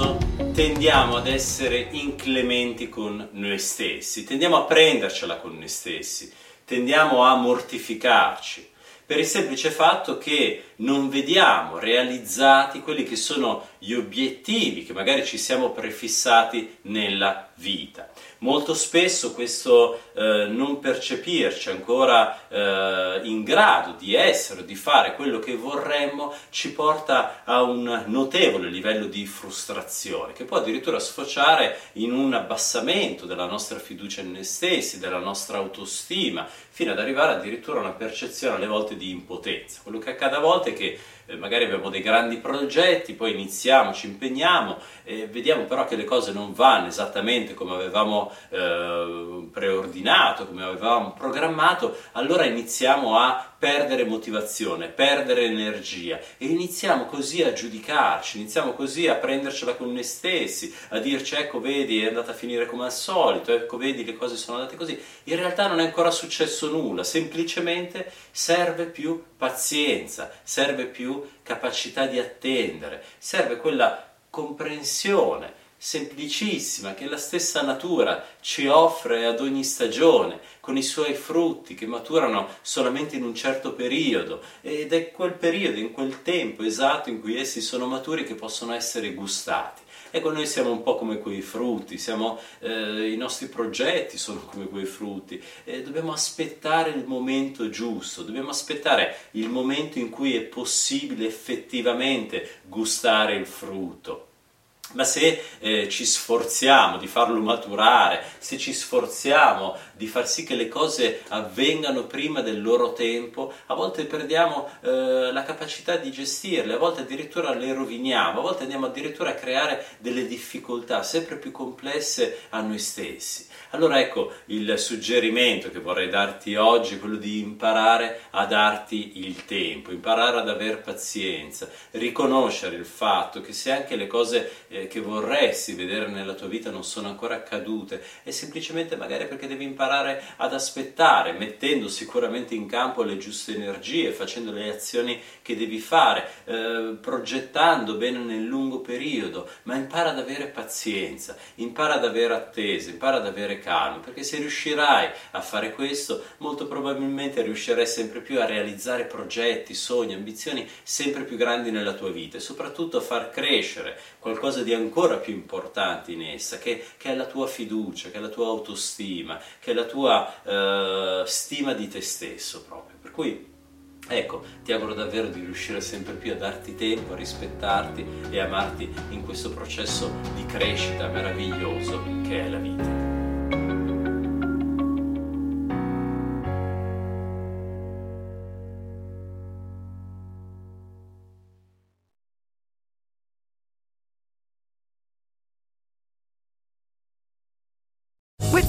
Spesso tendiamo ad essere inclementi con noi stessi, tendiamo a prendercela con noi stessi, tendiamo a mortificarci per il semplice fatto che non vediamo realizzati quelli che sono gli obiettivi che magari ci siamo prefissati nella vita. Molto spesso questo eh, non percepirci ancora eh, in grado di essere di fare quello che vorremmo ci porta a un notevole livello di frustrazione che può addirittura sfociare in un abbassamento della nostra fiducia in noi stessi, della nostra autostima, fino ad arrivare addirittura a una percezione alle volte di impotenza. Quello che accade a volte è che eh, magari abbiamo dei grandi progetti, poi iniziamo, ci impegniamo e vediamo però che le cose non vanno esattamente come avevamo eh, preordinato, come avevamo programmato, allora iniziamo a perdere motivazione, perdere energia e iniziamo così a giudicarci, iniziamo così a prendercela con noi stessi, a dirci ecco vedi è andata a finire come al solito, ecco vedi le cose sono andate così. In realtà non è ancora successo nulla, semplicemente serve più pazienza, serve più capacità di attendere, serve quella comprensione semplicissima che la stessa natura ci offre ad ogni stagione, con i suoi frutti che maturano solamente in un certo periodo ed è quel periodo, in quel tempo esatto in cui essi sono maturi che possono essere gustati. Ecco, noi siamo un po' come quei frutti, siamo, eh, i nostri progetti sono come quei frutti, eh, dobbiamo aspettare il momento giusto, dobbiamo aspettare il momento in cui è possibile effettivamente gustare il frutto. Ma se eh, ci sforziamo di farlo maturare, se ci sforziamo di far sì che le cose avvengano prima del loro tempo, a volte perdiamo eh, la capacità di gestirle, a volte addirittura le roviniamo, a volte andiamo addirittura a creare delle difficoltà sempre più complesse a noi stessi. Allora ecco il suggerimento che vorrei darti oggi quello di imparare a darti il tempo, imparare ad aver pazienza, riconoscere il fatto che se anche le cose eh, che vorresti vedere nella tua vita non sono ancora accadute, è semplicemente magari perché devi imparare ad aspettare, mettendo sicuramente in campo le giuste energie, facendo le azioni che devi fare, eh, progettando bene nel lungo periodo, ma impara ad avere pazienza, impara ad avere attesa, impara ad avere calma, perché se riuscirai a fare questo, molto probabilmente riuscirai sempre più a realizzare progetti, sogni, ambizioni sempre più grandi nella tua vita e soprattutto a far crescere qualcosa di ancora più importante in essa, che, che è la tua fiducia, che è la tua autostima, che è la tua eh, stima di te stesso proprio. Per cui Ecco, ti auguro davvero di riuscire sempre più a darti tempo, a rispettarti e amarti in questo processo di crescita meraviglioso che è la vita.